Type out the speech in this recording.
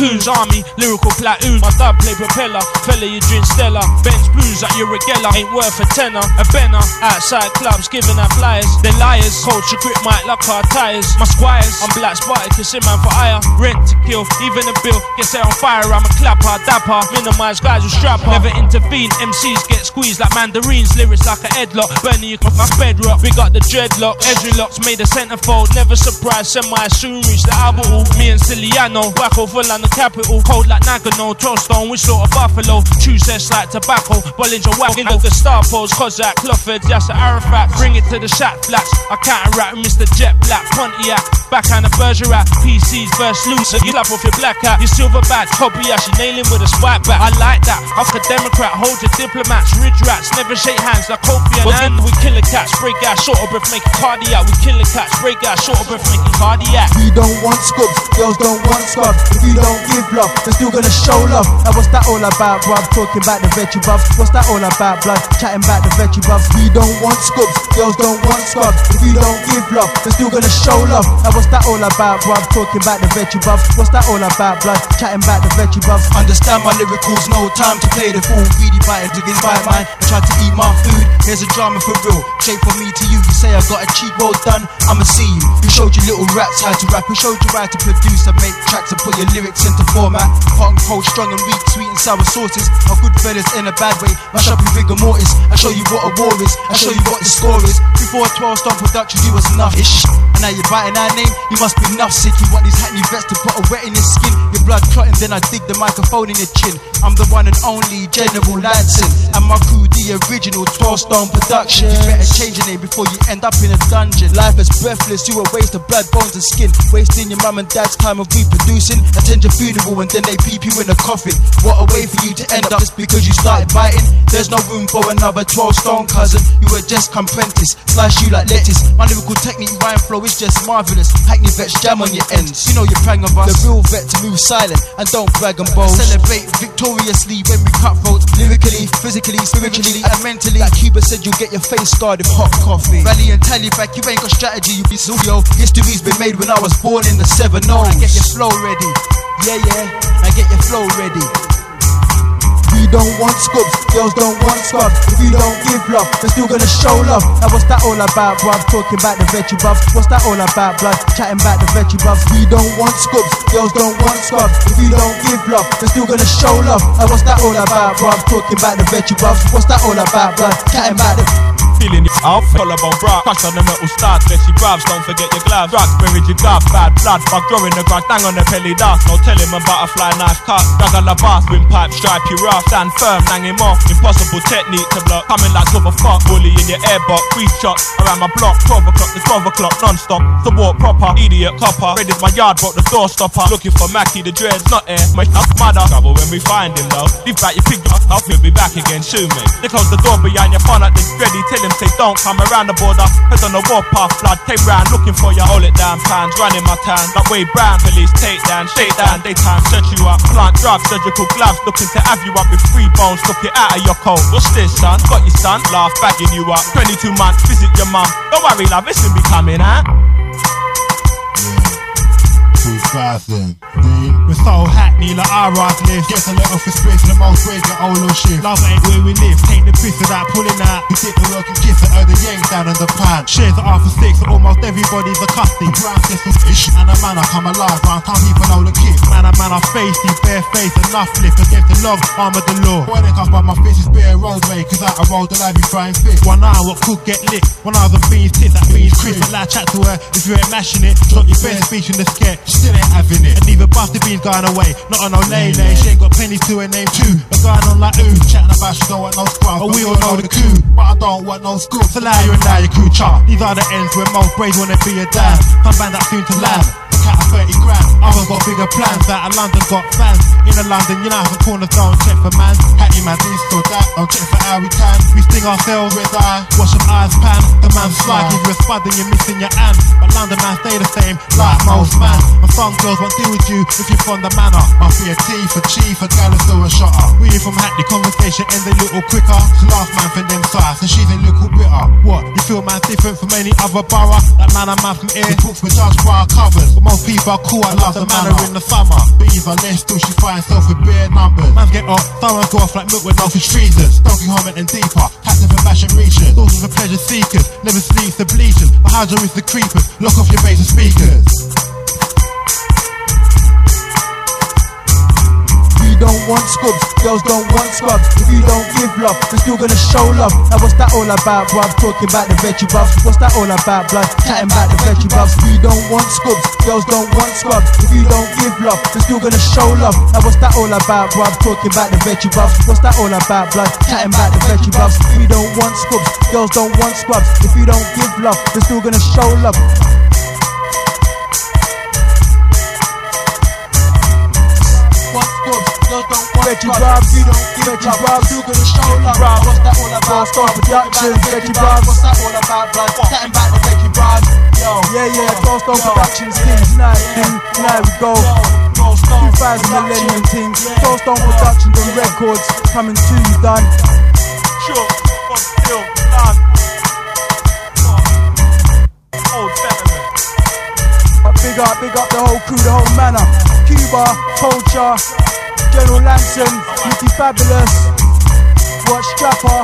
and my Hackney Coons army, lyrical platoon. My dad play propeller, fella you drink Stella. Benz blues like your regella, ain't worth a tenner. A benner, outside clubs giving out flyers. They liars, culture grip might lock our tires. My squires, I'm black spotted, cause man for hire. Rent to kill, even a bill gets set on fire. I'm a clapper, dapper, minimize guys with strapper. Never intervene, MCs get squeezed like mandarins. Lyrics like a headlock, burning you my bedrock. We got the dreadlock, edge locks made a centerfold. Never surprised, semi soon reach the album. Me and Ciliano, full on the capital. Cold like Nagano, Toastone, we sort of buffalo. Two sets like tobacco, Bollinger wagon. The star pose, Kozak, Clufford, Yasser Arafat. Bring it to the shot flats. I counteract Mr. Jet Black, Pontiac. Backhand of Bergerac, PC's verse loose. You clap off your black hat, your silver badge. Kobayashi nailing with a swipe back. I like that. I'm a Democrat, hold your diplomats. Ridge rats, never shake hands like Kofi Annan We kill a cat, spray gas, short of breath, make it cardiac. We kill a cat, spray gas, short of breath, make it cardiac. We don't want scrubs, girls don't want scrubs. If you don't give love, they're still gonna show love. Now what's that all about, bruv? Talking about the veggie bubs. What's that all about, blood? Chatting about the veggie bubs. We don't want scrubs, girls don't want scrubs. If you don't give love, they're still gonna show love. Now what's that all about, bruv? Talking about the veggie bubs. What's that all about, blood? Chatting about the veggie bubs. Understand my lyricals, no time to play the fool. Greedy biting to invite mine and try to eat my food. Here's a drama for real. Shape from me to you. You say I got a cheap roll done, I'ma see you. Who showed you little rats how to rap? Who showed you how to produce and make tracks and put your lyrics into format? Hot and cold, strong and weak, sweet and sour sauces. Of good fellas in a bad way. Mash up your rigor mortis. I show you what a war is. I show you what the score is. Before 12 star production, you was enough-ish. And now you're biting our name, you must be enough sick. You want these hackney vets to put a wet in your skin. Your blood clotting, then I dig the microphone in your chin. I'm the one and only General Lanson. And my crew, the original 12 stone production. You better change your name before you end up in a dungeon. Life is breathless, you a waste of blood, bones, and skin. Wasting your mum and dad's time of reproducing. Attend your funeral and then they peep you in a coffin. What a way for you to end up just because you started biting. There's no room for another 12 stone cousin. You were just apprentice, slice you like lettuce. My lyrical technique, rhyme flow is just marvelous. Hackney vets jam on your ends. You know you're prang of us. The real vet to move silent and don't brag and boast. Celebrate victoriously when we cut throats. Lyrically, physically, spiritually, and mentally. Like Cuba said, you'll get your face scarred with hot coffee. Rally and tally back, you ain't got strategy, you be Zulio. History's been made when I was born in the 7 0. Get your flow ready. Yeah, yeah. Now get your flow ready. We don't want scrubs, girls don't want scrubs. If you don't give love, they're still gonna show love. Now what's that all about, bruv? Talking about the veggie bubs. What's that all about, blood? Chatting about the veggie bubs. We don't want scrubs, girls don't want scrubs. If you don't give love, they're still gonna show love. Now what's that all about, bruv? Talking about the veggie bubs. What's that all about, blood? Chatting about the Feeling it. Out, collarbone bra, crushed on the metal studs, Betsy Bravs, don't forget your gloves. Drugs, buried your glove, bad blood, bug drawing the grass, dang on the pelly dust. No tell him a butterfly knife cut, dug on the bath, windpipe, stripe you rough, stand firm, dang him off. Impossible technique to block, coming like silver fuck, bully in your airbox, three shots around my block, 12 o'clock, it's 12 o'clock, non-stop. The walk proper, idiot copper, ready my yard, broke the door stopper. Looking for Mackie, the dreads, not air, my up mother. Trouble when we find him though, leave back your pig, I'll be back again soon, mate. They close the door behind your phone at the ready, tell him say don't come around the border. Head on the warpath, flood came round looking for you. Hold it down, pans running my town. That way, brown police take down, shake down. Daytime search you up, plant drugs, surgical gloves, looking to have you up with free bones. Took it out of your coat. What's this, son? Got your son, laugh bagging you up. 22 months, visit your mum. Don't worry, love, it's be coming, huh? 2000. Mm. We're so hackney like I ass list. Gets a little for the most rage, the old shit. Love ain't where we live. Take the piss without pulling out. We take the work and kiss it, earn the yanks down on the pan. Shares are after six, so almost everybody's a custom. Brown says some fish, and a man I come alive. Round town people know the kid. Man, a man, I face the bare face, enough flip against the log, arm the law. Boy, they come by my face is bare roadway, cause I rolled the life you try and fit. One hour what could get lit. One hour the beans tits, that beans crisp. I chat to her. If you ain't mashing it, drop your best speech in the sketch. Still ain't having it. And even buff the beans going away. Not on no lay lay. She ain't got pennies to her name too. But going on like ooh. Chatting about she don't want no scrub. But we all know the coup. But I don't want no scrub. So lie you and lie your crew chart. These are the ends where most braids wanna be a dad. Come band that soon to land. cat a 30 grand. Others got bigger plans that a London got fans. In a London, you know how the corners don't check for man. Hattie man, this or that, I'll check for how we can. We sting ourselves with eye, wash some eyes pan. The man's slide, give you a spud and you're missing your hand. But London man stay the same, like most man. My some girls won't deal with you if you're from the manor. Must be a T for chief, a gal or a shotter. We from Hackney, conversation end a little quicker. She last man from them sides, and she's a little bitter. What? You feel man different from any other borough? That man man from here. The books were judged by covers. But most people are cool, I love the manor in the summer. Are less, still she finds herself with bare numbers. Man's get up, thumbs go off like milk with no for treasons. Donkey Homet and deeper, passive for fashion reachers. Sources for pleasure seekers, never sleeps the bleachers. But Hydra is the creepers, lock off your base and speakers. Want scrubs, girls don't want scrubs. If you don't give love, we're still gonna show love. Now what's that all about, bruv? Talking about the veggie buffs. What's that all about, blood? Chatting about the veggie buffs. We don't want scrubs, girls don't want scrubs. If you don't give love, we're still gonna show love. Now what's that all about, bruv? Talking about the veggie buffs. What's that all about, blood? Chatting about the veggie buffs. We don't want scrubs, girls don't want scrubs. If you don't give love, we're still gonna show love. Girls don't want Veggie scrubs. Bobs, You don't give Veggie love, Bobs. you gonna show love. What's that all about? Star Productions, Veggie Bobs. What's that all about, blood? Chatting about the Veggie Bobs. Yo, Yeah, yeah, Stone yo, Productions things, now yeah, thing, we go. yo, Twelve Stone 2000 millennium Productions. things, Yeah, Twelve Stone yo, Productions and records coming to you done. Sure, but still done. Old. But big up, big up the whole crew, the whole manor. Cuba, Culture, General Lanson, Nicky Fabulous, Watch Strapper,